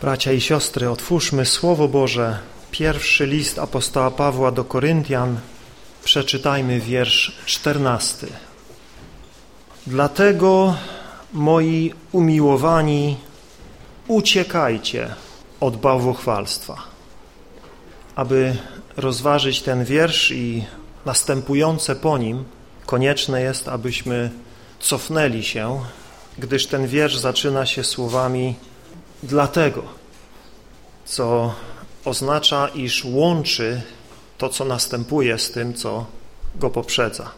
Bracia i siostry, otwórzmy Słowo Boże, pierwszy list apostoła Pawła do Koryntian, przeczytajmy wiersz czternasty. Dlatego, moi umiłowani, uciekajcie od bałwochwalstwa. Aby rozważyć ten wiersz i następujące po nim, konieczne jest, abyśmy cofnęli się, gdyż ten wiersz zaczyna się słowami dlatego, co oznacza, iż łączy to, co następuje z tym, co go poprzedza.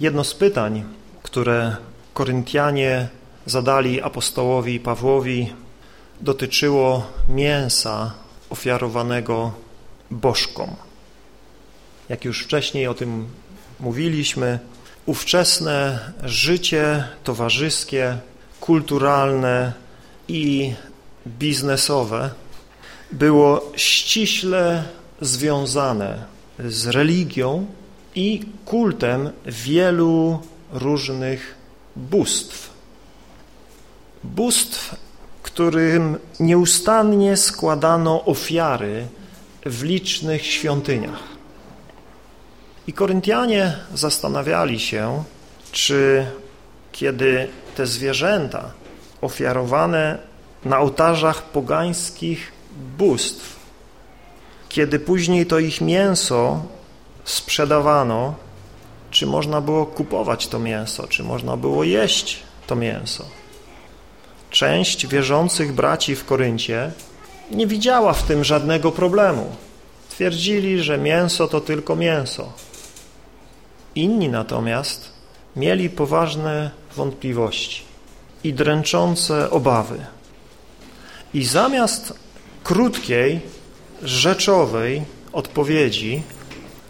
Jedno z pytań, które Koryntianie zadali apostołowi Pawłowi, dotyczyło mięsa ofiarowanego bożkom. Jak już wcześniej o tym mówiliśmy, ówczesne życie towarzyskie, kulturalne i biznesowe było ściśle związane z religią i kultem wielu różnych bóstw. Bóstw, którym nieustannie składano ofiary w licznych świątyniach. I Koryntianie zastanawiali się, czy kiedy te zwierzęta ofiarowane na ołtarzach pogańskich bóstw, kiedy później to ich mięso sprzedawano, czy można było kupować to mięso, czy można było jeść to mięso. Część wierzących braci w Koryncie nie widziała w tym żadnego problemu. Twierdzili, że mięso to tylko mięso. Inni natomiast mieli poważne wątpliwości i dręczące obawy. I zamiast krótkiej, rzeczowej odpowiedzi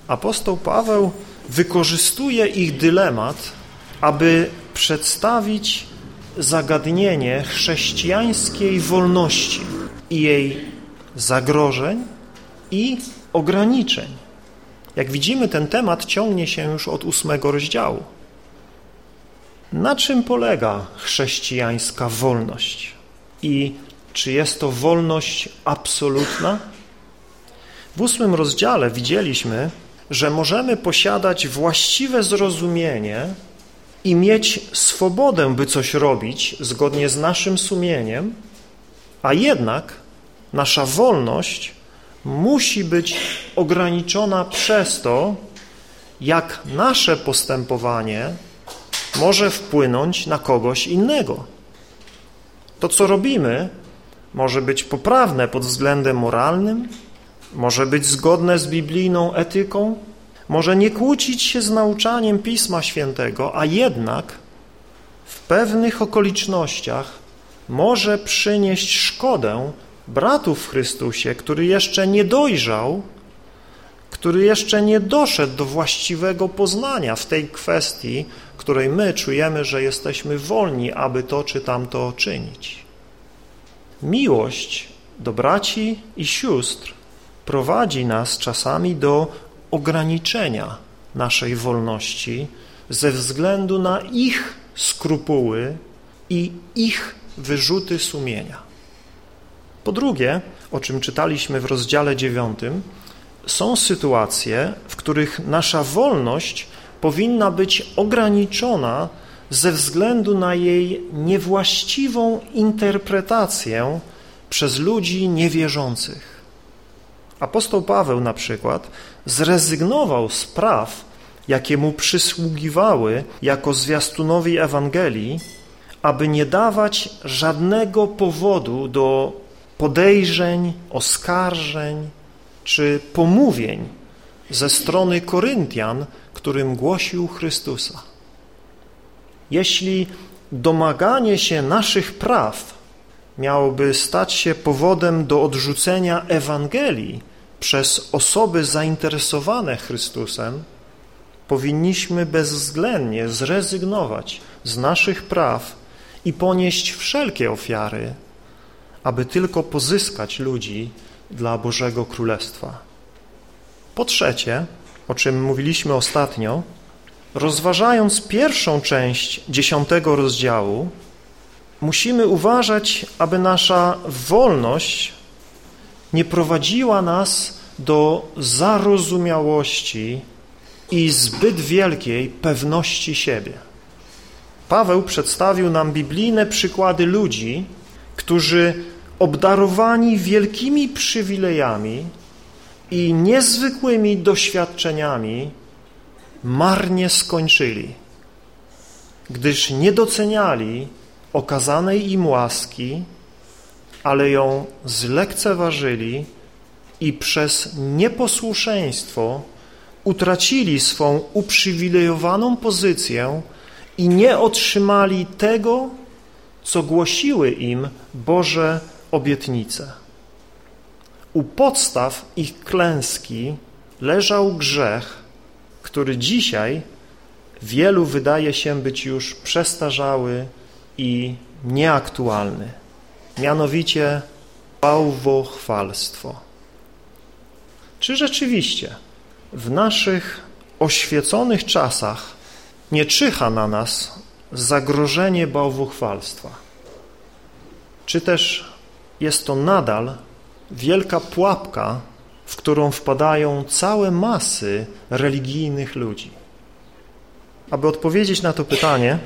apostoł Paweł wykorzystuje ich dylemat, aby przedstawić zagadnienie chrześcijańskiej wolności i jej zagrożeń i ograniczeń. Jak widzimy, ten temat ciągnie się już od ósmego rozdziału. Na czym polega chrześcijańska wolność? I czy jest to wolność absolutna? W ósmym rozdziale widzieliśmy, że możemy posiadać właściwe zrozumienie i mieć swobodę, by coś robić zgodnie z naszym sumieniem, a jednak nasza wolność musi być ograniczona przez to, jak nasze postępowanie może wpłynąć na kogoś innego. To, co robimy, może być poprawne pod względem moralnym, może być zgodne z biblijną etyką, może nie kłócić się z nauczaniem Pisma Świętego, a jednak w pewnych okolicznościach może przynieść szkodę bratu w Chrystusie, który jeszcze nie dojrzał, który jeszcze nie doszedł do właściwego poznania w tej kwestii, której my czujemy, że jesteśmy wolni, aby to czy tamto czynić. Miłość do braci i sióstr prowadzi nas czasami do ograniczenia naszej wolności ze względu na ich skrupuły i ich wyrzuty sumienia. Po drugie, o czym czytaliśmy w rozdziale dziewiątym, są sytuacje, w których nasza wolność powinna być ograniczona ze względu na jej niewłaściwą interpretację przez ludzi niewierzących. Apostoł Paweł na przykład zrezygnował z praw, jakie mu przysługiwały jako zwiastunowi Ewangelii, aby nie dawać żadnego powodu do podejrzeń, oskarżeń czy pomówień ze strony Koryntian, którym głosił Chrystusa. Jeśli domaganie się naszych praw miałoby stać się powodem do odrzucenia Ewangelii przez osoby zainteresowane Chrystusem, powinniśmy bezwzględnie zrezygnować z naszych praw i ponieść wszelkie ofiary, aby tylko pozyskać ludzi dla Bożego Królestwa. Po trzecie, o czym mówiliśmy ostatnio, rozważając pierwszą część dziesiątego rozdziału, musimy uważać, aby nasza wolność nie prowadziła nas do zarozumiałości i zbyt wielkiej pewności siebie. Paweł przedstawił nam biblijne przykłady ludzi, którzy obdarowani wielkimi przywilejami i niezwykłymi doświadczeniami marnie skończyli, gdyż nie doceniali okazanej im łaski, ale ją zlekceważyli i przez nieposłuszeństwo utracili swą uprzywilejowaną pozycję i nie otrzymali tego, co głosiły im Boże obietnice. U podstaw ich klęski leżał grzech, który dzisiaj wielu wydaje się być już przestarzały i nieaktualny. Mianowicie bałwochwalstwo. Czy rzeczywiście w naszych oświeconych czasach nie czyha na nas zagrożenie bałwochwalstwa? Czy też jest to nadal wielka pułapka, w którą wpadają całe masy religijnych ludzi? Aby odpowiedzieć na to pytanie,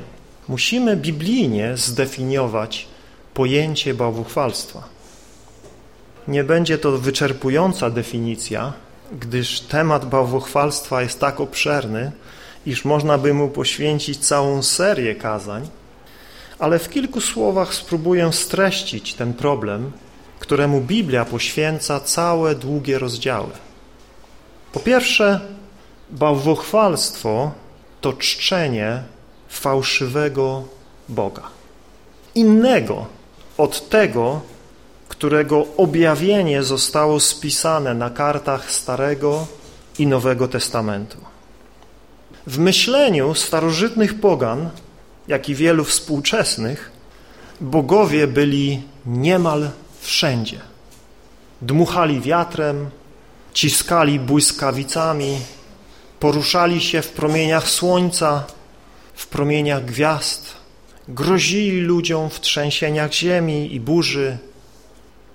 musimy biblijnie zdefiniować pojęcie bałwochwalstwa. Nie będzie to wyczerpująca definicja, gdyż temat bałwochwalstwa jest tak obszerny, iż można by mu poświęcić całą serię kazań, ale w kilku słowach spróbuję streścić ten problem, któremu Biblia poświęca całe długie rozdziały. Po pierwsze, bałwochwalstwo to czczenie fałszywego Boga. Innego od tego, którego objawienie zostało spisane na kartach Starego i Nowego Testamentu. W myśleniu starożytnych pogan, jak i wielu współczesnych, bogowie byli niemal wszędzie. Dmuchali wiatrem, ciskali błyskawicami, poruszali się w promieniach słońca, w promieniach gwiazd, grozili ludziom w trzęsieniach ziemi i burzy,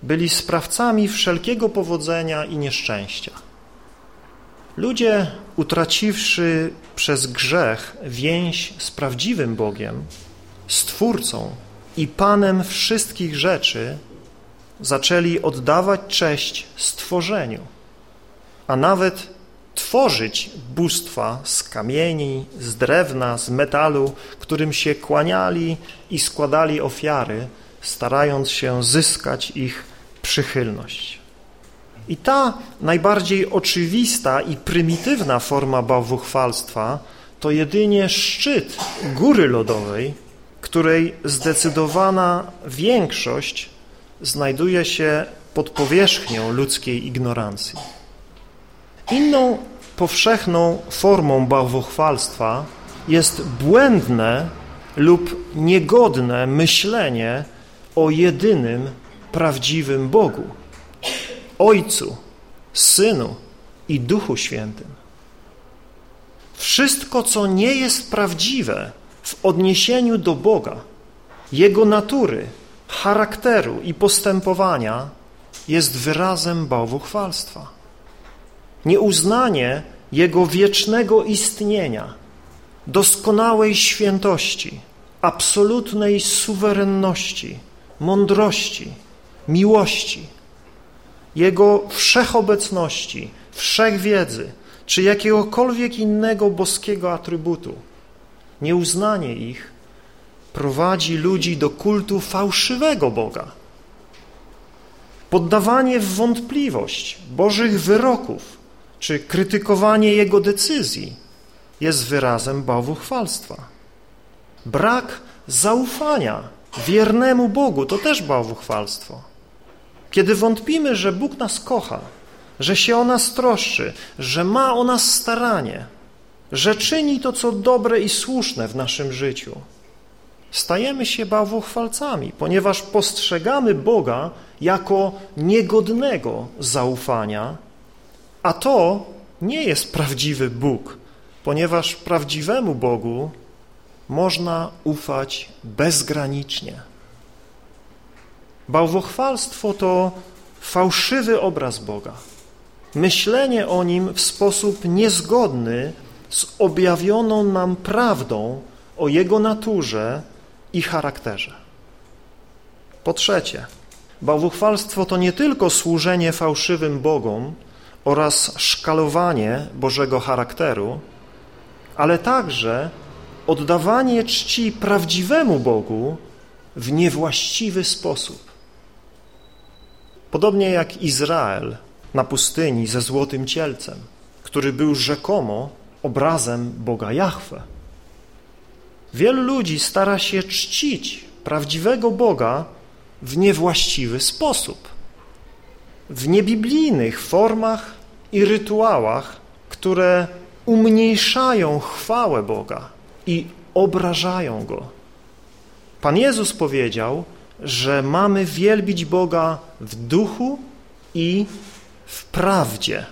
byli sprawcami wszelkiego powodzenia i nieszczęścia. Ludzie, utraciwszy przez grzech więź z prawdziwym Bogiem, Stwórcą i Panem wszystkich rzeczy, zaczęli oddawać cześć stworzeniu, a nawet tworzyć bóstwa z kamieni, z drewna, z metalu, którym się kłaniali i składali ofiary, starając się zyskać ich przychylność. I ta najbardziej oczywista i prymitywna forma bałwochwalstwa to jedynie szczyt góry lodowej, której zdecydowana większość znajduje się pod powierzchnią ludzkiej ignorancji. Inną powszechną formą bałwochwalstwa jest błędne lub niegodne myślenie o jedynym prawdziwym Bogu, Ojcu, Synu i Duchu Świętym. Wszystko, co nie jest prawdziwe w odniesieniu do Boga, Jego natury, charakteru i postępowania jest wyrazem bałwochwalstwa. Nieuznanie Jego wiecznego istnienia, doskonałej świętości, absolutnej suwerenności, mądrości, miłości, Jego wszechobecności, wszechwiedzy, czy jakiegokolwiek innego boskiego atrybutu. Nieuznanie ich prowadzi ludzi do kultu fałszywego Boga. Poddawanie w wątpliwość Bożych wyroków czy krytykowanie Jego decyzji jest wyrazem bałwochwalstwa. Brak zaufania wiernemu Bogu to też bałwochwalstwo. Kiedy wątpimy, że Bóg nas kocha, że się o nas troszczy, że ma o nas staranie, że czyni to, co dobre i słuszne w naszym życiu, stajemy się bałwochwalcami, ponieważ postrzegamy Boga jako niegodnego zaufania, a to nie jest prawdziwy Bóg, ponieważ prawdziwemu Bogu można ufać bezgranicznie, Bałwochwalstwo to fałszywy obraz Boga. Myślenie o Nim w sposób niezgodny z objawioną nam prawdą o Jego naturze i charakterze. Po trzecie, bałwochwalstwo to nie tylko służenie fałszywym Bogom oraz szkalowanie Bożego charakteru, ale także oddawanie czci prawdziwemu Bogu w niewłaściwy sposób. Podobnie jak Izrael na pustyni ze złotym cielcem, który był rzekomo obrazem Boga Jahwe. Wielu ludzi stara się czcić prawdziwego Boga w niewłaściwy sposób, w niebiblijnych formach i rytuałach, które umniejszają chwałę Boga i obrażają Go. Pan Jezus powiedział, że mamy wielbić Boga w duchu i w prawdzie.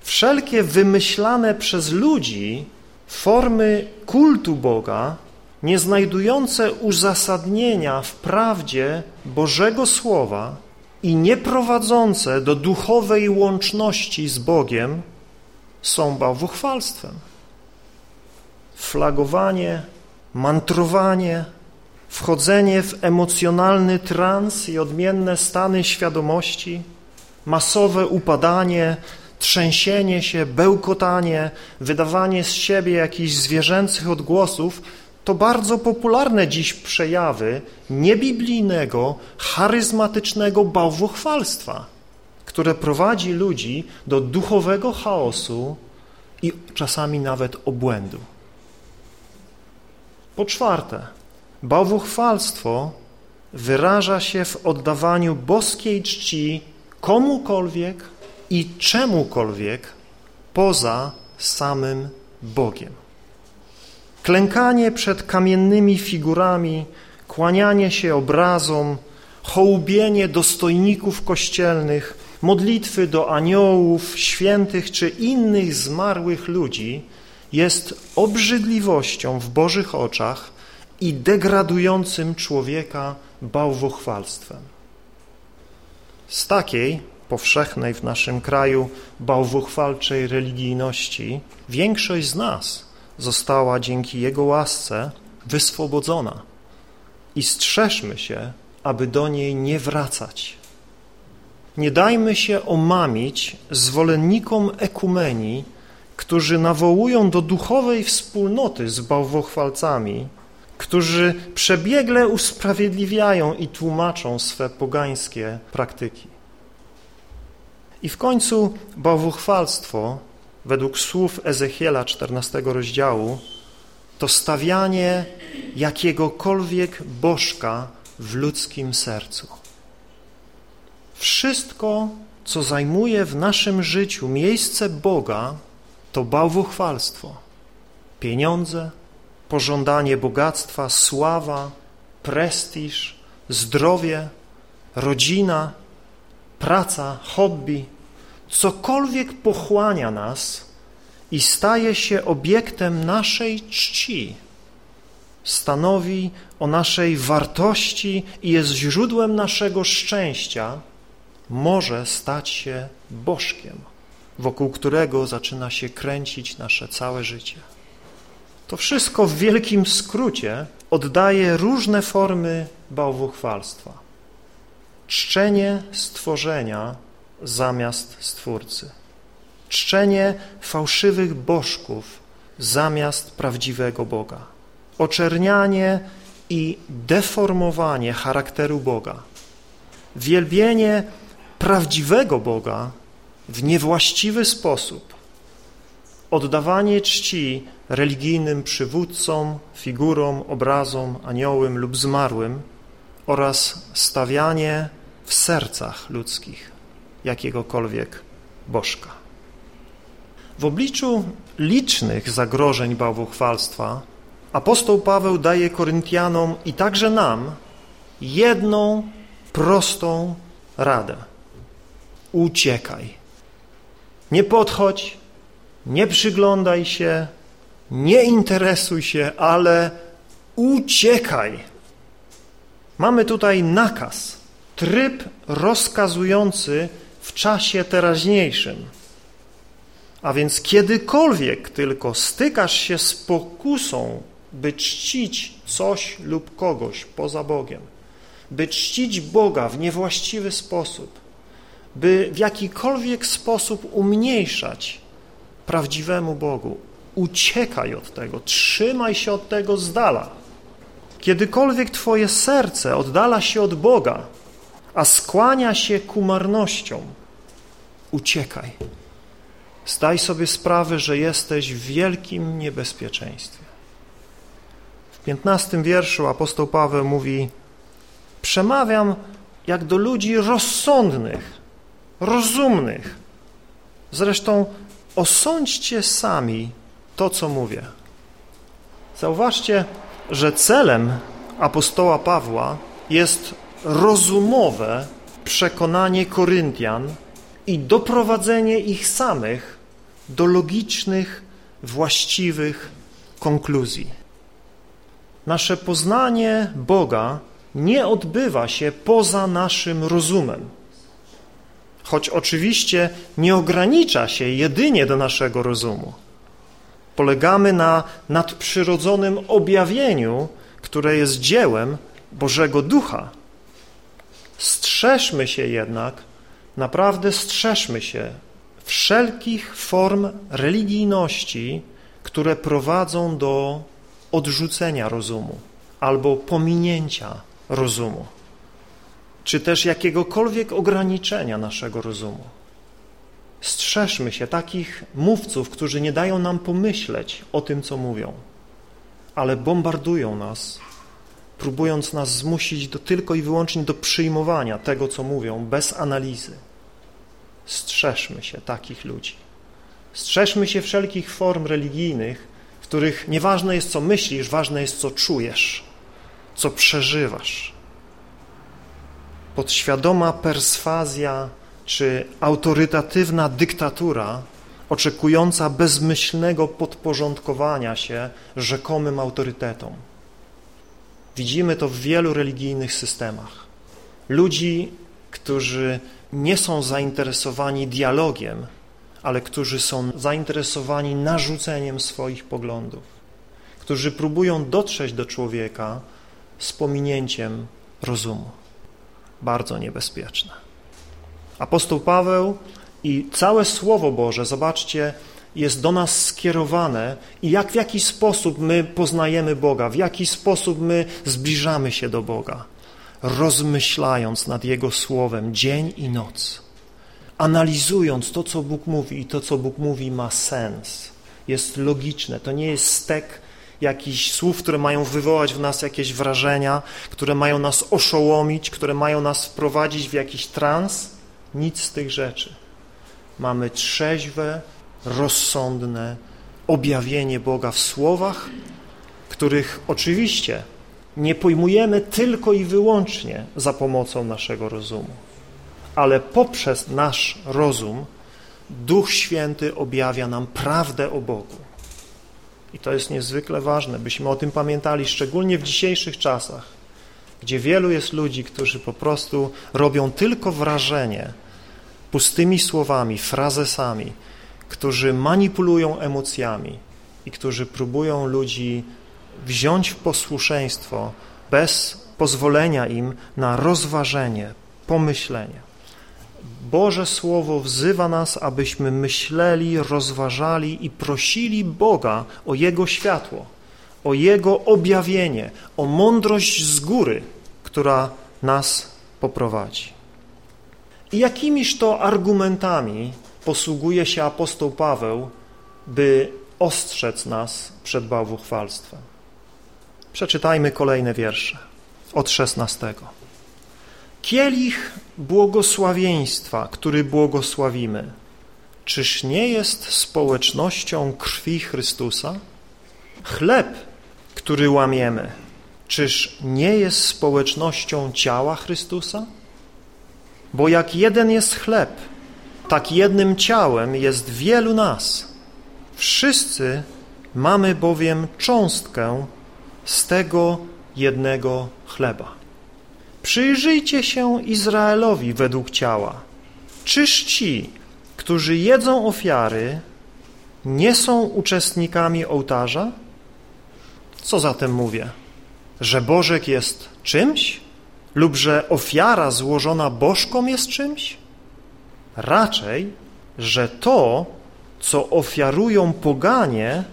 Wszelkie wymyślane przez ludzi formy kultu Boga, nie znajdujące uzasadnienia w prawdzie Bożego Słowa i nie prowadzące do duchowej łączności z Bogiem, są bałwochwalstwem. Flagowanie, mantrowanie, wchodzenie w emocjonalny trans i odmienne stany świadomości, masowe upadanie, trzęsienie się, bełkotanie, wydawanie z siebie jakichś zwierzęcych odgłosów to bardzo popularne dziś przejawy niebiblijnego, charyzmatycznego bałwochwalstwa, które prowadzi ludzi do duchowego chaosu i czasami nawet obłędu. Po czwarte, bałwochwalstwo wyraża się w oddawaniu boskiej czci komukolwiek i czemukolwiek poza samym Bogiem. Klękanie przed kamiennymi figurami, kłanianie się obrazom, hołubienie dostojników kościelnych, modlitwy do aniołów, świętych czy innych zmarłych ludzi jest obrzydliwością w Bożych oczach i degradującym człowieka bałwochwalstwem. Z takiej powszechnej w naszym kraju bałwochwalczej religijności większość z nas została dzięki Jego łasce wyswobodzona i strzeżmy się, aby do niej nie wracać. Nie dajmy się omamić zwolennikom ekumenii, którzy nawołują do duchowej wspólnoty z bałwochwalcami, którzy przebiegle usprawiedliwiają i tłumaczą swe pogańskie praktyki. I w końcu bałwochwalstwo, według słów Ezechiela 14 rozdziału, to stawianie jakiegokolwiek bożka w ludzkim sercu. Wszystko, co zajmuje w naszym życiu miejsce Boga, to bałwochwalstwo. Pieniądze, pożądanie bogactwa, sława, prestiż, zdrowie, rodzina, praca, hobby, cokolwiek pochłania nas i staje się obiektem naszej czci, stanowi o naszej wartości i jest źródłem naszego szczęścia, może stać się bożkiem, wokół którego zaczyna się kręcić nasze całe życie. To wszystko w wielkim skrócie oddaje różne formy bałwochwalstwa. Czczenie stworzenia zamiast Stwórcy. Czczenie fałszywych bożków zamiast prawdziwego Boga. Oczernianie i deformowanie charakteru Boga. Wielbienie prawdziwego Boga w niewłaściwy sposób. Oddawanie czci religijnym przywódcom, figurom, obrazom, aniołym lub zmarłym oraz stawianie w sercach ludzkich jakiegokolwiek bożka. W obliczu licznych zagrożeń bałwochwalstwa apostoł Paweł daje Koryntianom i także nam jedną prostą radę. Uciekaj. Nie podchodź, nie przyglądaj się, nie interesuj się, ale uciekaj. Mamy tutaj nakaz tryb rozkazujący w czasie teraźniejszym. A więc kiedykolwiek tylko stykasz się z pokusą, by czcić coś lub kogoś poza Bogiem, by czcić Boga w niewłaściwy sposób, by w jakikolwiek sposób umniejszać prawdziwemu Bogu, uciekaj od tego, trzymaj się od tego z dala. Kiedykolwiek Twoje serce oddala się od Boga, a skłania się ku marnościom, uciekaj. Zdaj sobie sprawę, że jesteś w wielkim niebezpieczeństwie. W piętnastym wierszu apostoł Paweł mówi Przemawiam jak do ludzi rozsądnych, rozumnych. Zresztą osądźcie sami to, co mówię. Zauważcie, że celem apostoła Pawła jest rozumowe przekonanie Koryntian i doprowadzenie ich samych do logicznych, właściwych konkluzji. Nasze poznanie Boga nie odbywa się poza naszym rozumem, choć oczywiście nie ogranicza się jedynie do naszego rozumu. Polegamy na nadprzyrodzonym objawieniu, które jest dziełem Bożego Ducha. Strzeżmy się jednak, naprawdę strzeżmy się wszelkich form religijności, które prowadzą do odrzucenia rozumu albo pominięcia rozumu, czy też jakiegokolwiek ograniczenia naszego rozumu. Strzeżmy się takich mówców, którzy nie dają nam pomyśleć o tym, co mówią, ale bombardują nas, próbując nas zmusić do, tylko i wyłącznie do przyjmowania tego, co mówią, bez analizy. Strzeżmy się takich ludzi. Strzeżmy się wszelkich form religijnych, w których nieważne jest, co myślisz, ważne jest, co czujesz, co przeżywasz. Podświadoma perswazja czy autorytatywna dyktatura oczekująca bezmyślnego podporządkowania się rzekomym autorytetom. Widzimy to w wielu religijnych systemach. Ludzi, którzy nie są zainteresowani dialogiem, ale którzy są zainteresowani narzuceniem swoich poglądów, którzy próbują dotrzeć do człowieka z pominięciem rozumu. Bardzo niebezpieczne. Apostoł Paweł i całe Słowo Boże, zobaczcie, jest do nas skierowane i jak w jaki sposób my poznajemy Boga, w jaki sposób my zbliżamy się do Boga, rozmyślając nad Jego Słowem dzień i noc, analizując to, co Bóg mówi i to, co Bóg mówi ma sens, jest logiczne, to nie jest stek jakichś słów, które mają wywołać w nas jakieś wrażenia, które mają nas oszołomić, które mają nas wprowadzić w jakiś trans, nic z tych rzeczy. Mamy trzeźwe, rozsądne objawienie Boga w słowach, których oczywiście nie pojmujemy tylko i wyłącznie za pomocą naszego rozumu, ale poprzez nasz rozum Duch Święty objawia nam prawdę o Bogu. I to jest niezwykle ważne, byśmy o tym pamiętali, szczególnie w dzisiejszych czasach, gdzie wielu jest ludzi, którzy po prostu robią tylko wrażenie pustymi słowami, frazesami, którzy manipulują emocjami i którzy próbują ludzi wziąć w posłuszeństwo bez pozwolenia im na rozważenie, pomyślenie. Boże Słowo wzywa nas, abyśmy myśleli, rozważali i prosili Boga o Jego światło, o Jego objawienie, o mądrość z góry, która nas poprowadzi. I jakimiż to argumentami posługuje się apostoł Paweł, by ostrzec nas przed bałwuchwalstwem. Przeczytajmy kolejne wiersze od szesnastego. Kielich błogosławieństwa, który błogosławimy, czyż nie jest społecznością krwi Chrystusa? Chleb, który łamiemy, czyż nie jest społecznością ciała Chrystusa? Bo jak jeden jest chleb, tak jednym ciałem jest wielu nas. Wszyscy mamy bowiem cząstkę z tego jednego chleba. Przyjrzyjcie się Izraelowi według ciała. Czyż ci, którzy jedzą ofiary, nie są uczestnikami ołtarza? Co zatem mówię? Że Bożek jest czymś? Lub że ofiara złożona bożkom jest czymś? Raczej, że to, co ofiarują poganie,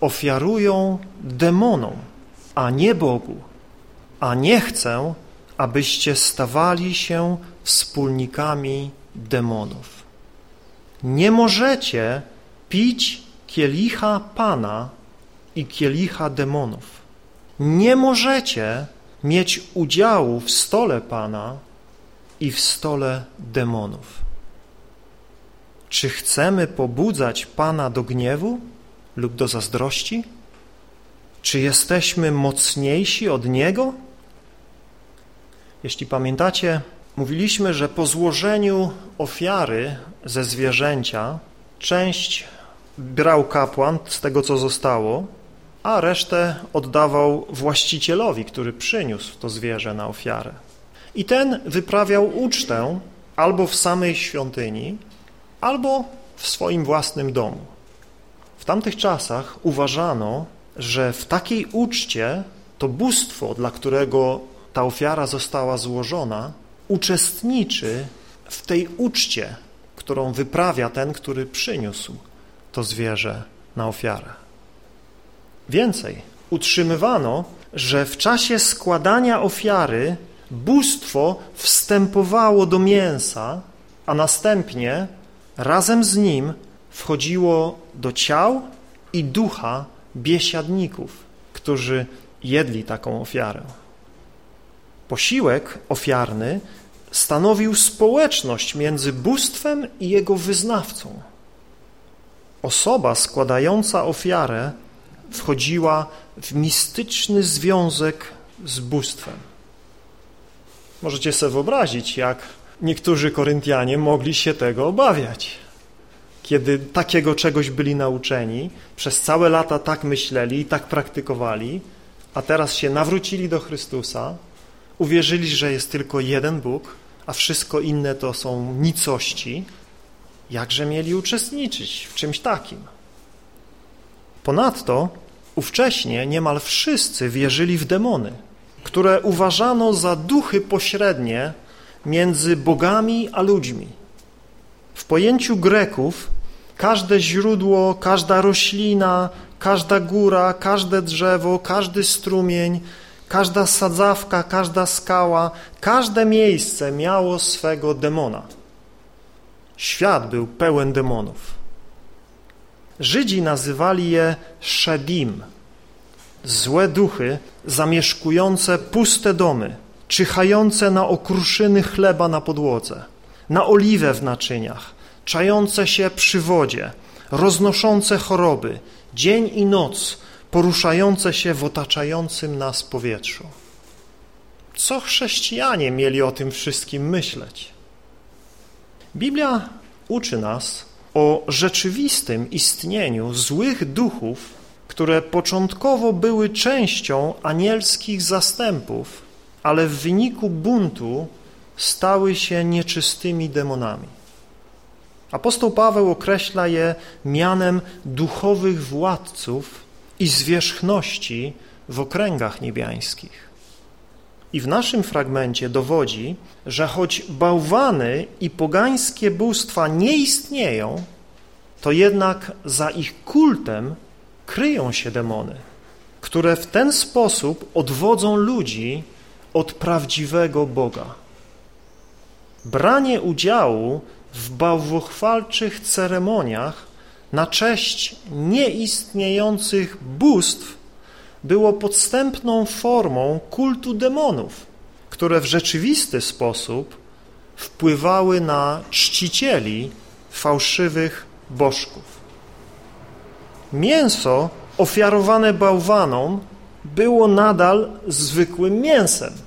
ofiarują demonom, a nie Bogu. A nie chcę, abyście stawali się wspólnikami demonów. Nie możecie pić kielicha Pana i kielicha demonów. Nie możecie mieć udziału w stole Pana i w stole demonów. Czy chcemy pobudzać Pana do gniewu lub do zazdrości? Czy jesteśmy mocniejsi od Niego? Jeśli pamiętacie, mówiliśmy, że po złożeniu ofiary ze zwierzęcia część brał kapłan z tego, co zostało, a resztę oddawał właścicielowi, który przyniósł to zwierzę na ofiarę. I ten wyprawiał ucztę albo w samej świątyni, albo w swoim własnym domu. W tamtych czasach uważano, że w takiej uczcie to bóstwo, dla którego ta ofiara została złożona, uczestniczy w tej uczcie, którą wyprawia ten, który przyniósł to zwierzę na ofiarę. Więcej, utrzymywano, że w czasie składania ofiary bóstwo wstępowało do mięsa, a następnie razem z nim wchodziło do ciał i ducha biesiadników, którzy jedli taką ofiarę. Posiłek ofiarny stanowił społeczność między bóstwem i jego wyznawcą. Osoba składająca ofiarę wchodziła w mistyczny związek z bóstwem. Możecie sobie wyobrazić, jak niektórzy Koryntianie mogli się tego obawiać. Kiedy takiego czegoś byli nauczeni, przez całe lata tak myśleli i tak praktykowali, a teraz się nawrócili do Chrystusa, uwierzyli, że jest tylko jeden Bóg, a wszystko inne to są nicości, jakże mieli uczestniczyć w czymś takim? Ponadto ówcześnie niemal wszyscy wierzyli w demony, które uważano za duchy pośrednie między bogami a ludźmi. W pojęciu Greków każde źródło, każda roślina, każda góra, każde drzewo, każdy strumień, każda sadzawka, każda skała, każde miejsce miało swego demona. Świat był pełen demonów. Żydzi nazywali je Shedim, złe duchy zamieszkujące puste domy, czyhające na okruszyny chleba na podłodze, na oliwę w naczyniach, czające się przy wodzie, roznoszące choroby, dzień i noc, poruszające się w otaczającym nas powietrzu. Co chrześcijanie mieli o tym wszystkim myśleć? Biblia uczy nas o rzeczywistym istnieniu złych duchów, które początkowo były częścią anielskich zastępów, ale w wyniku buntu stały się nieczystymi demonami. Apostoł Paweł określa je mianem duchowych władców i zwierzchności w okręgach niebiańskich. I w naszym fragmencie dowodzi, że choć bałwany i pogańskie bóstwa nie istnieją, to jednak za ich kultem kryją się demony, które w ten sposób odwodzą ludzi od prawdziwego Boga. Branie udziału w bałwochwalczych ceremoniach na cześć nieistniejących bóstw było podstępną formą kultu demonów, które w rzeczywisty sposób wpływały na czcicieli fałszywych bożków. Mięso ofiarowane bałwanom było nadal zwykłym mięsem,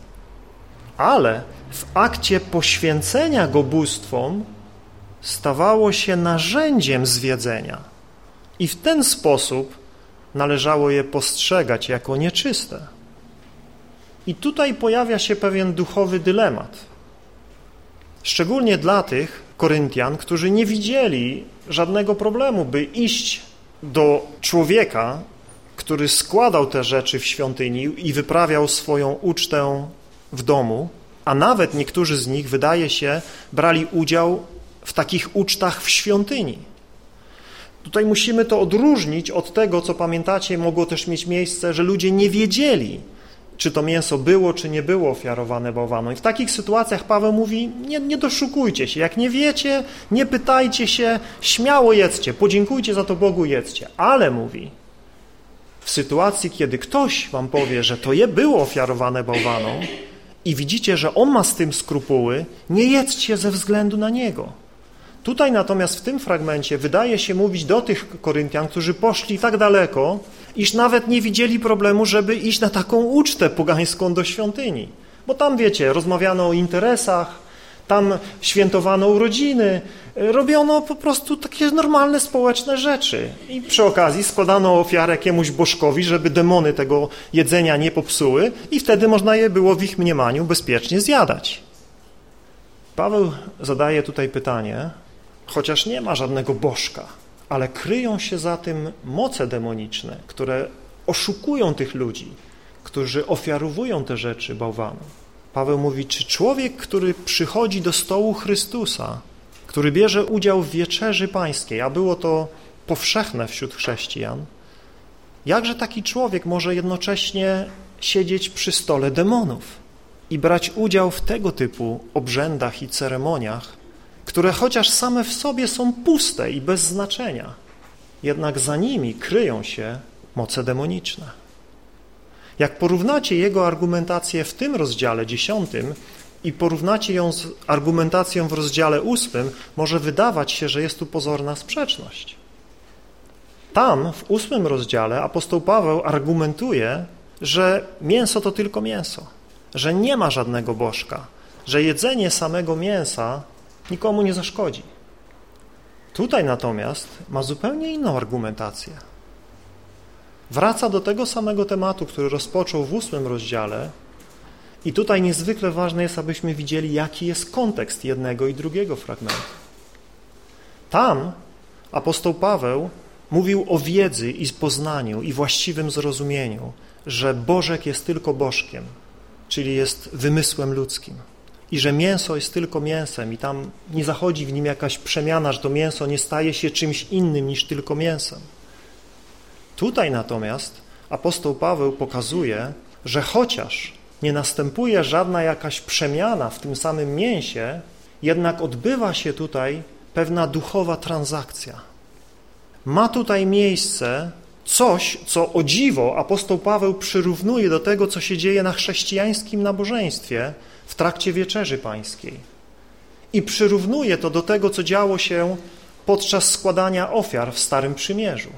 ale w akcie poświęcenia go bóstwom stawało się narzędziem zwiedzenia i w ten sposób należało je postrzegać jako nieczyste. I tutaj pojawia się pewien duchowy dylemat. Szczególnie dla tych Koryntian, którzy nie widzieli żadnego problemu, by iść do człowieka, który składał te rzeczy w świątyni i wyprawiał swoją ucztę w domu, a nawet niektórzy z nich, wydaje się, brali udział w takich ucztach w świątyni. Tutaj musimy to odróżnić od tego, co pamiętacie, mogło też mieć miejsce, że ludzie nie wiedzieli, czy to mięso było, czy nie było ofiarowane bałwanom. I w takich sytuacjach Paweł mówi, nie, nie doszukujcie się, jak nie wiecie, nie pytajcie się, śmiało jedzcie, podziękujcie za to Bogu, jedzcie. Ale mówi, w sytuacji, kiedy ktoś wam powie, że to je było ofiarowane bałwanom i widzicie, że on ma z tym skrupuły, nie jedzcie ze względu na niego. Tutaj natomiast w tym fragmencie wydaje się mówić do tych Koryntian, którzy poszli tak daleko, iż nawet nie widzieli problemu, żeby iść na taką ucztę pogańską do świątyni. Bo tam, wiecie, rozmawiano o interesach, tam świętowano urodziny, robiono po prostu takie normalne społeczne rzeczy. I przy okazji składano ofiarę jakiemuś bożkowi, żeby demony tego jedzenia nie popsuły i wtedy można je było w ich mniemaniu bezpiecznie zjadać. Paweł zadaje tutaj pytanie, chociaż nie ma żadnego bożka, ale kryją się za tym moce demoniczne, które oszukują tych ludzi, którzy ofiarowują te rzeczy bałwanom. Paweł mówi, czy człowiek, który przychodzi do stołu Chrystusa, który bierze udział w wieczerzy pańskiej, a było to powszechne wśród chrześcijan, jakże taki człowiek może jednocześnie siedzieć przy stole demonów i brać udział w tego typu obrzędach i ceremoniach, które chociaż same w sobie są puste i bez znaczenia, jednak za nimi kryją się moce demoniczne. Jak porównacie jego argumentację w tym rozdziale dziesiątym i porównacie ją z argumentacją w rozdziale ósmym, może wydawać się, że jest tu pozorna sprzeczność. Tam, w ósmym rozdziale, apostoł Paweł argumentuje, że mięso to tylko mięso, że nie ma żadnego bożka, że jedzenie samego mięsa nikomu nie zaszkodzi. Tutaj natomiast ma zupełnie inną argumentację. Wraca do tego samego tematu, który rozpoczął w ósmym rozdziale i tutaj niezwykle ważne jest, abyśmy widzieli, jaki jest kontekst jednego i drugiego fragmentu. Tam apostoł Paweł mówił o wiedzy i poznaniu i właściwym zrozumieniu, że Bożek jest tylko Bożkiem, czyli jest wymysłem ludzkim i że mięso jest tylko mięsem i tam nie zachodzi w nim jakaś przemiana, że to mięso nie staje się czymś innym niż tylko mięsem. Tutaj natomiast apostoł Paweł pokazuje, że chociaż nie następuje żadna jakaś przemiana w tym samym mięsie, jednak odbywa się tutaj pewna duchowa transakcja. Ma tutaj miejsce coś, co o dziwo apostoł Paweł przyrównuje do tego, co się dzieje na chrześcijańskim nabożeństwie w trakcie wieczerzy pańskiej. I przyrównuje to do tego, co działo się podczas składania ofiar w Starym Przymierzu.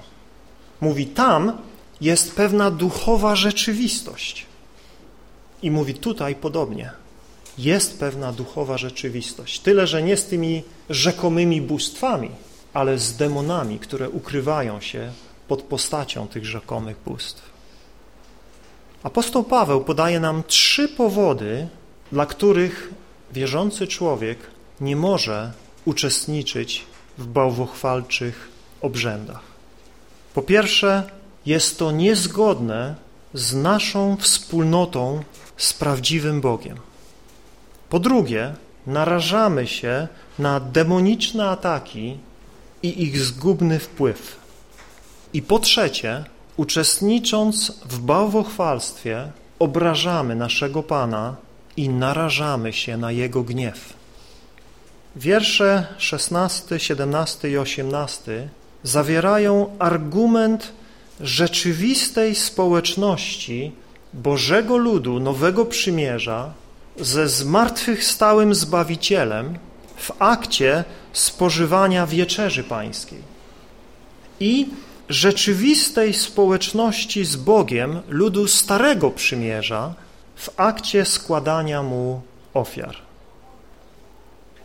Mówi, tam jest pewna duchowa rzeczywistość. I mówi tutaj podobnie. Jest pewna duchowa rzeczywistość. Tyle, że nie z tymi rzekomymi bóstwami, ale z demonami, które ukrywają się pod postacią tych rzekomych bóstw. Apostoł Paweł podaje nam trzy powody, dla których wierzący człowiek nie może uczestniczyć w bałwochwalczych obrzędach. Po pierwsze, jest to niezgodne z naszą wspólnotą z prawdziwym Bogiem. Po drugie, narażamy się na demoniczne ataki i ich zgubny wpływ. I po trzecie, uczestnicząc w bałwochwalstwie, obrażamy naszego Pana i narażamy się na Jego gniew. Wiersze 16, 17 i 18 zawierają argument rzeczywistej społeczności Bożego ludu Nowego Przymierza ze zmartwychwstałym Zbawicielem w akcie spożywania wieczerzy pańskiej i rzeczywistej społeczności z Bogiem ludu Starego Przymierza w akcie składania Mu ofiar.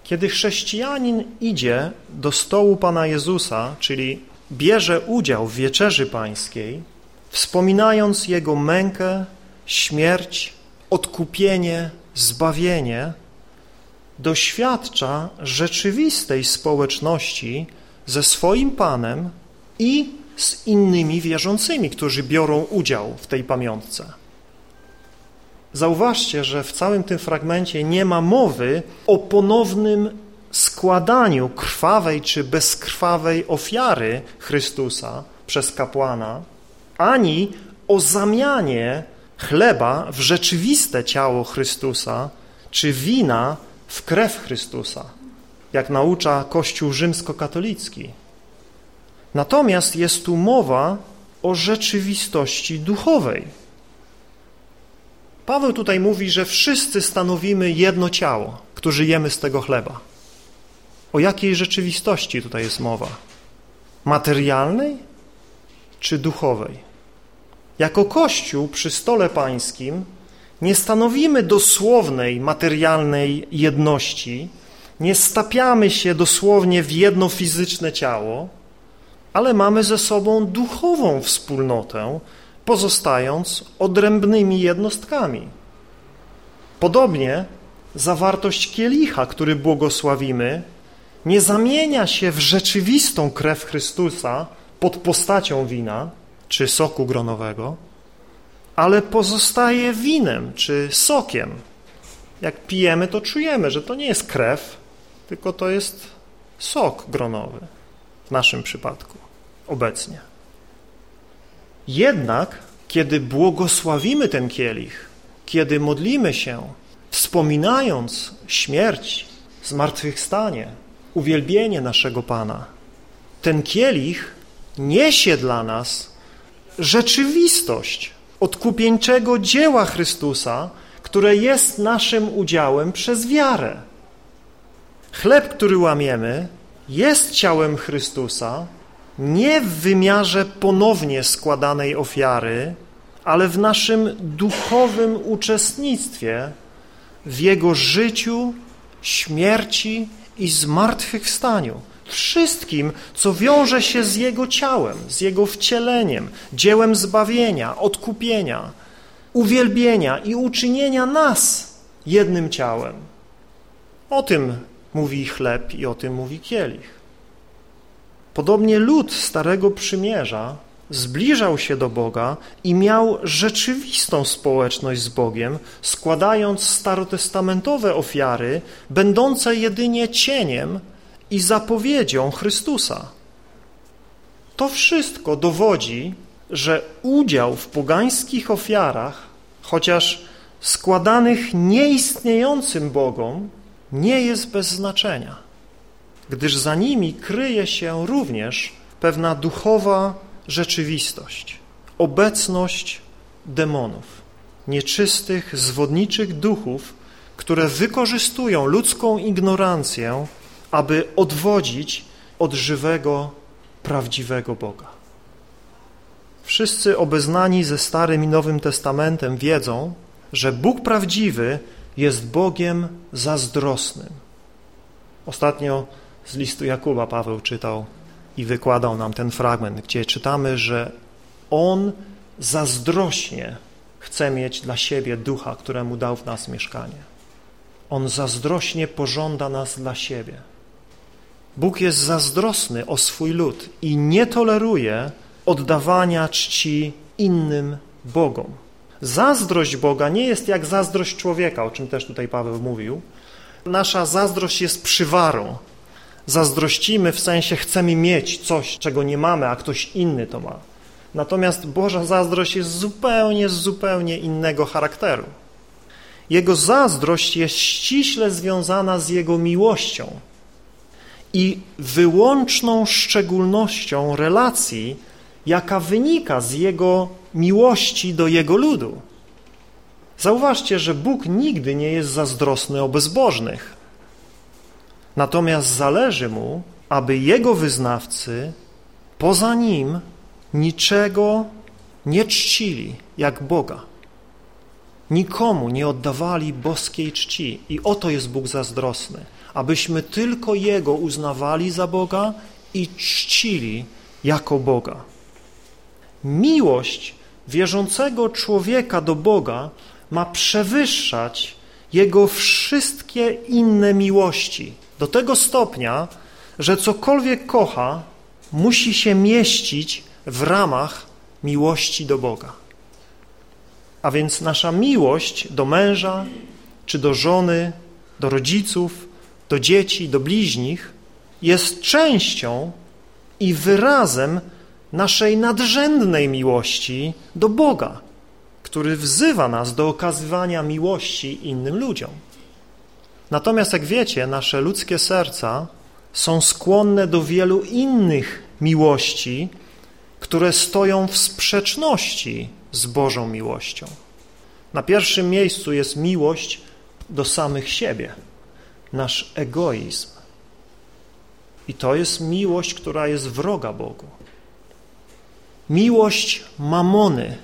Kiedy chrześcijanin idzie do stołu Pana Jezusa, czyli bierze udział w wieczerzy pańskiej, wspominając Jego mękę, śmierć odkupienie, zbawienie, doświadcza rzeczywistej społeczności ze swoim Panem i z innymi wierzącymi, którzy biorą udział w tej pamiątce. Zauważcie, że w całym tym fragmencie nie ma mowy o ponownym składaniu krwawej czy bezkrwawej ofiary Chrystusa przez kapłana, ani o zamianie chleba w rzeczywiste ciało Chrystusa, czy wina w krew Chrystusa, jak naucza Kościół rzymskokatolicki. Natomiast jest tu mowa o rzeczywistości duchowej. Paweł tutaj mówi, że wszyscy stanowimy jedno ciało, którzy jemy z tego chleba. O jakiej rzeczywistości tutaj jest mowa? Materialnej czy duchowej? Jako Kościół przy stole pańskim nie stanowimy dosłownej, materialnej jedności, nie stapiamy się dosłownie w jedno fizyczne ciało, ale mamy ze sobą duchową wspólnotę, pozostając odrębnymi jednostkami. Podobnie zawartość kielicha, który błogosławimy, nie zamienia się w rzeczywistą krew Chrystusa pod postacią wina czy soku gronowego, ale pozostaje winem czy sokiem. Jak pijemy, to czujemy, że to nie jest krew, tylko to jest sok gronowy w naszym przypadku obecnie. Jednak, kiedy błogosławimy ten kielich, kiedy modlimy się, wspominając śmierć, zmartwychwstanie, uwielbienie naszego Pana, ten kielich niesie dla nas rzeczywistość odkupieńczego dzieła Chrystusa, które jest naszym udziałem przez wiarę. Chleb, który łamiemy, jest ciałem Chrystusa, nie w wymiarze ponownie składanej ofiary, ale w naszym duchowym uczestnictwie w Jego życiu, śmierci i zmartwychwstaniu. Wszystkim, co wiąże się z Jego ciałem, z Jego wcieleniem, dziełem zbawienia, odkupienia, uwielbienia i uczynienia nas jednym ciałem. O tym mówi chleb i o tym mówi kielich. Podobnie lud Starego Przymierza zbliżał się do Boga i miał rzeczywistą społeczność z Bogiem, składając starotestamentowe ofiary, będące jedynie cieniem i zapowiedzią Chrystusa. To wszystko dowodzi, że udział w pogańskich ofiarach, chociaż składanych nieistniejącym Bogom, nie jest bez znaczenia gdyż za nimi kryje się również pewna duchowa rzeczywistość, obecność demonów, nieczystych, zwodniczych duchów, które wykorzystują ludzką ignorancję, aby odwodzić od żywego, prawdziwego Boga. Wszyscy obeznani ze Starym i Nowym Testamentem wiedzą, że Bóg prawdziwy jest Bogiem zazdrosnym. Ostatnio z listu Jakuba Paweł czytał i wykładał nam ten fragment, gdzie czytamy, że On zazdrośnie chce mieć dla siebie ducha, któremu dał w nas mieszkanie. On zazdrośnie pożąda nas dla siebie. Bóg jest zazdrosny o swój lud i nie toleruje oddawania czci innym Bogom. Zazdrość Boga nie jest jak zazdrość człowieka, o czym też tutaj Paweł mówił. Nasza zazdrość jest przywarą, zazdrościmy, w sensie chcemy mieć coś, czego nie mamy, a ktoś inny to ma. Natomiast Boża zazdrość jest zupełnie, zupełnie innego charakteru. Jego zazdrość jest ściśle związana z Jego miłością i wyłączną szczególnością relacji, jaka wynika z Jego miłości do Jego ludu. Zauważcie, że Bóg nigdy nie jest zazdrosny o bezbożnych. Natomiast zależy mu, aby jego wyznawcy poza nim niczego nie czcili jak Boga. Nikomu nie oddawali boskiej czci i oto jest Bóg zazdrosny, abyśmy tylko Jego uznawali za Boga i czcili jako Boga. Miłość wierzącego człowieka do Boga ma przewyższać Jego wszystkie inne miłości do tego stopnia, że cokolwiek kocha, musi się mieścić w ramach miłości do Boga. A więc nasza miłość do męża, czy do żony, do rodziców, do dzieci, do bliźnich jest częścią i wyrazem naszej nadrzędnej miłości do Boga, który wzywa nas do okazywania miłości innym ludziom. Natomiast, jak wiecie, nasze ludzkie serca są skłonne do wielu innych miłości, które stoją w sprzeczności z Bożą miłością. Na pierwszym miejscu jest miłość do samych siebie, nasz egoizm. I to jest miłość, która jest wroga Bogu. Miłość mamony,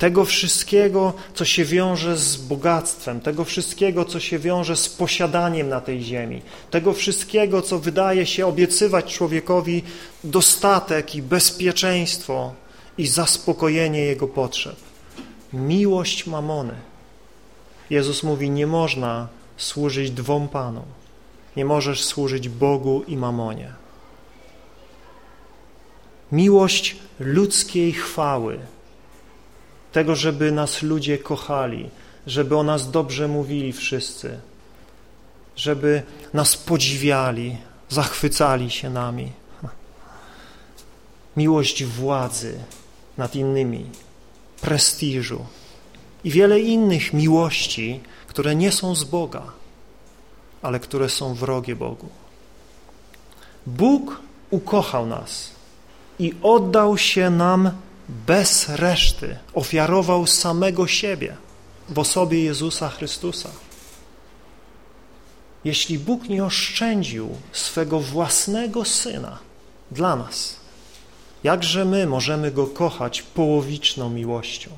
tego wszystkiego, co się wiąże z bogactwem, tego wszystkiego, co się wiąże z posiadaniem na tej ziemi, tego wszystkiego, co wydaje się obiecywać człowiekowi dostatek i bezpieczeństwo i zaspokojenie jego potrzeb. Miłość mamony. Jezus mówi, nie można służyć dwom Panom. Nie możesz służyć Bogu i mamonie. Miłość ludzkiej chwały, tego, żeby nas ludzie kochali, żeby o nas dobrze mówili wszyscy, żeby nas podziwiali, zachwycali się nami. Miłość władzy nad innymi, prestiżu i wiele innych miłości, które nie są z Boga, ale które są wrogie Bogu. Bóg ukochał nas i oddał się nam bez reszty ofiarował samego siebie w osobie Jezusa Chrystusa. Jeśli Bóg nie oszczędził swego własnego Syna dla nas, jakże my możemy Go kochać połowiczną miłością?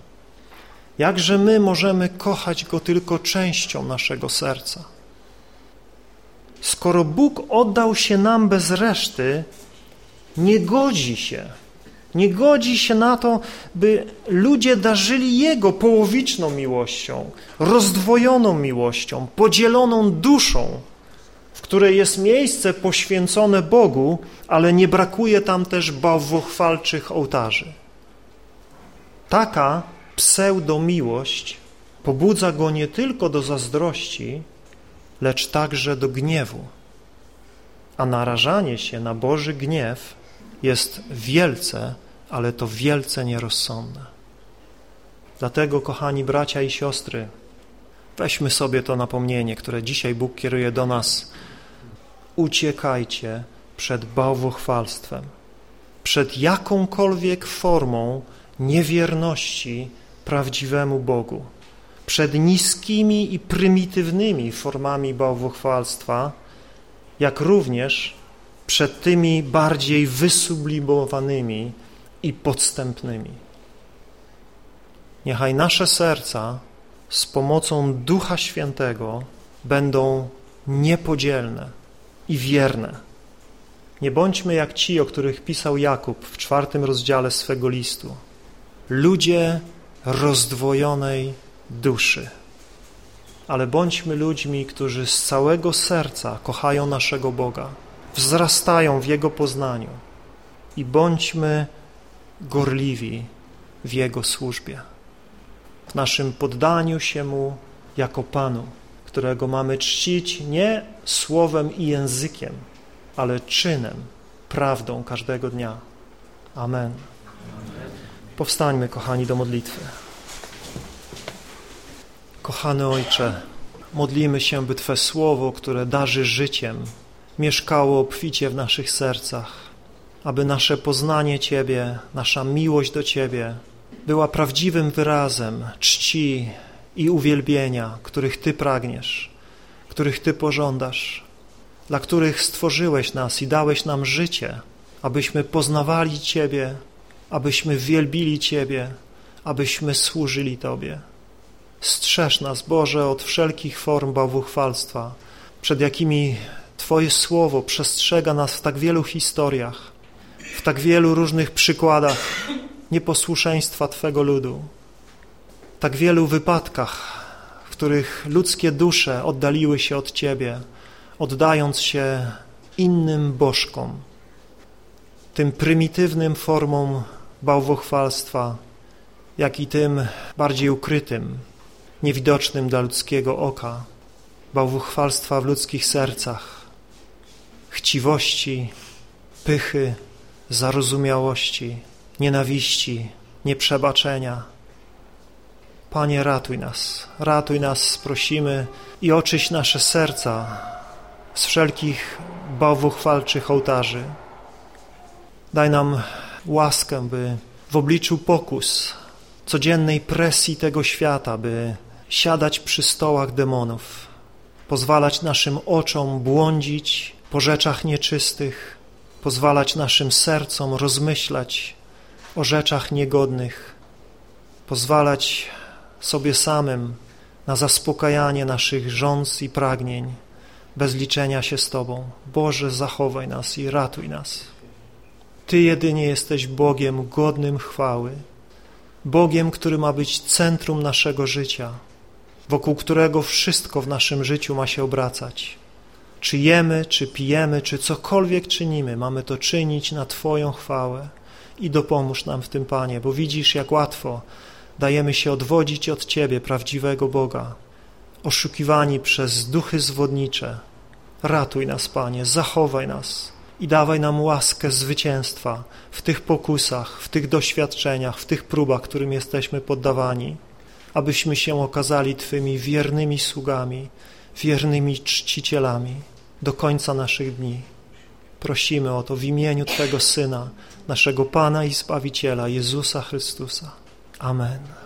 Jakże my możemy kochać Go tylko częścią naszego serca? Skoro Bóg oddał się nam bez reszty, nie godzi się nie godzi się na to, by ludzie darzyli Jego połowiczną miłością, rozdwojoną miłością, podzieloną duszą, w której jest miejsce poświęcone Bogu, ale nie brakuje tam też bałwochwalczych ołtarzy. Taka pseudomiłość pobudza go nie tylko do zazdrości, lecz także do gniewu. A narażanie się na Boży gniew jest wielce, ale to wielce nierozsądne. Dlatego, kochani bracia i siostry, weźmy sobie to napomnienie, które dzisiaj Bóg kieruje do nas. Uciekajcie przed bałwochwalstwem, przed jakąkolwiek formą niewierności prawdziwemu Bogu, przed niskimi i prymitywnymi formami bałwochwalstwa, jak również przed tymi bardziej wysublimowanymi i podstępnymi. Niechaj nasze serca z pomocą Ducha Świętego będą niepodzielne i wierne. Nie bądźmy jak ci, o których pisał Jakub w czwartym rozdziale swego listu. Ludzie rozdwojonej duszy. Ale bądźmy ludźmi, którzy z całego serca kochają naszego Boga, wzrastają w Jego poznaniu i bądźmy gorliwi w Jego służbie, w naszym poddaniu się Mu jako Panu, którego mamy czcić nie słowem i językiem, ale czynem, prawdą każdego dnia. Amen. Powstańmy, kochani, do modlitwy. Kochany Ojcze, modlimy się, by Twe Słowo, które darzy życiem, mieszkało obficie w naszych sercach, aby nasze poznanie Ciebie, nasza miłość do Ciebie była prawdziwym wyrazem czci i uwielbienia, których Ty pragniesz, których Ty pożądasz, dla których stworzyłeś nas i dałeś nam życie, abyśmy poznawali Ciebie, abyśmy wielbili Ciebie, abyśmy służyli Tobie. Strzeż nas, Boże, od wszelkich form bałwuchwalstwa, przed jakimi Twoje Słowo przestrzega nas w tak wielu historiach, w tak wielu różnych przykładach nieposłuszeństwa Twego ludu. tak wielu wypadkach, w których ludzkie dusze oddaliły się od Ciebie, oddając się innym bożkom, tym prymitywnym formom bałwochwalstwa, jak i tym bardziej ukrytym, niewidocznym dla ludzkiego oka, bałwochwalstwa w ludzkich sercach, chciwości, pychy, zarozumiałości, nienawiści, nieprzebaczenia. Panie, ratuj nas, ratuj nas, prosimy i oczyś nasze serca z wszelkich bałwochwalczych ołtarzy. Daj nam łaskę, by w obliczu pokus, codziennej presji tego świata, by siadać przy stołach demonów, pozwalać naszym oczom błądzić po rzeczach nieczystych, pozwalać naszym sercom rozmyślać o rzeczach niegodnych, pozwalać sobie samym na zaspokajanie naszych żądz i pragnień, bez liczenia się z Tobą. Boże, zachowaj nas i ratuj nas. Ty jedynie jesteś Bogiem godnym chwały, Bogiem, który ma być centrum naszego życia, wokół którego wszystko w naszym życiu ma się obracać. Czy jemy, czy pijemy, czy cokolwiek czynimy, mamy to czynić na Twoją chwałę i dopomóż nam w tym, Panie, bo widzisz, jak łatwo dajemy się odwodzić od Ciebie, prawdziwego Boga, oszukiwani przez duchy zwodnicze. Ratuj nas, Panie, zachowaj nas i dawaj nam łaskę zwycięstwa w tych pokusach, w tych doświadczeniach, w tych próbach, którym jesteśmy poddawani, abyśmy się okazali Twymi wiernymi sługami, wiernymi czcicielami do końca naszych dni. Prosimy o to w imieniu Twego Syna, naszego Pana i Zbawiciela, Jezusa Chrystusa. Amen.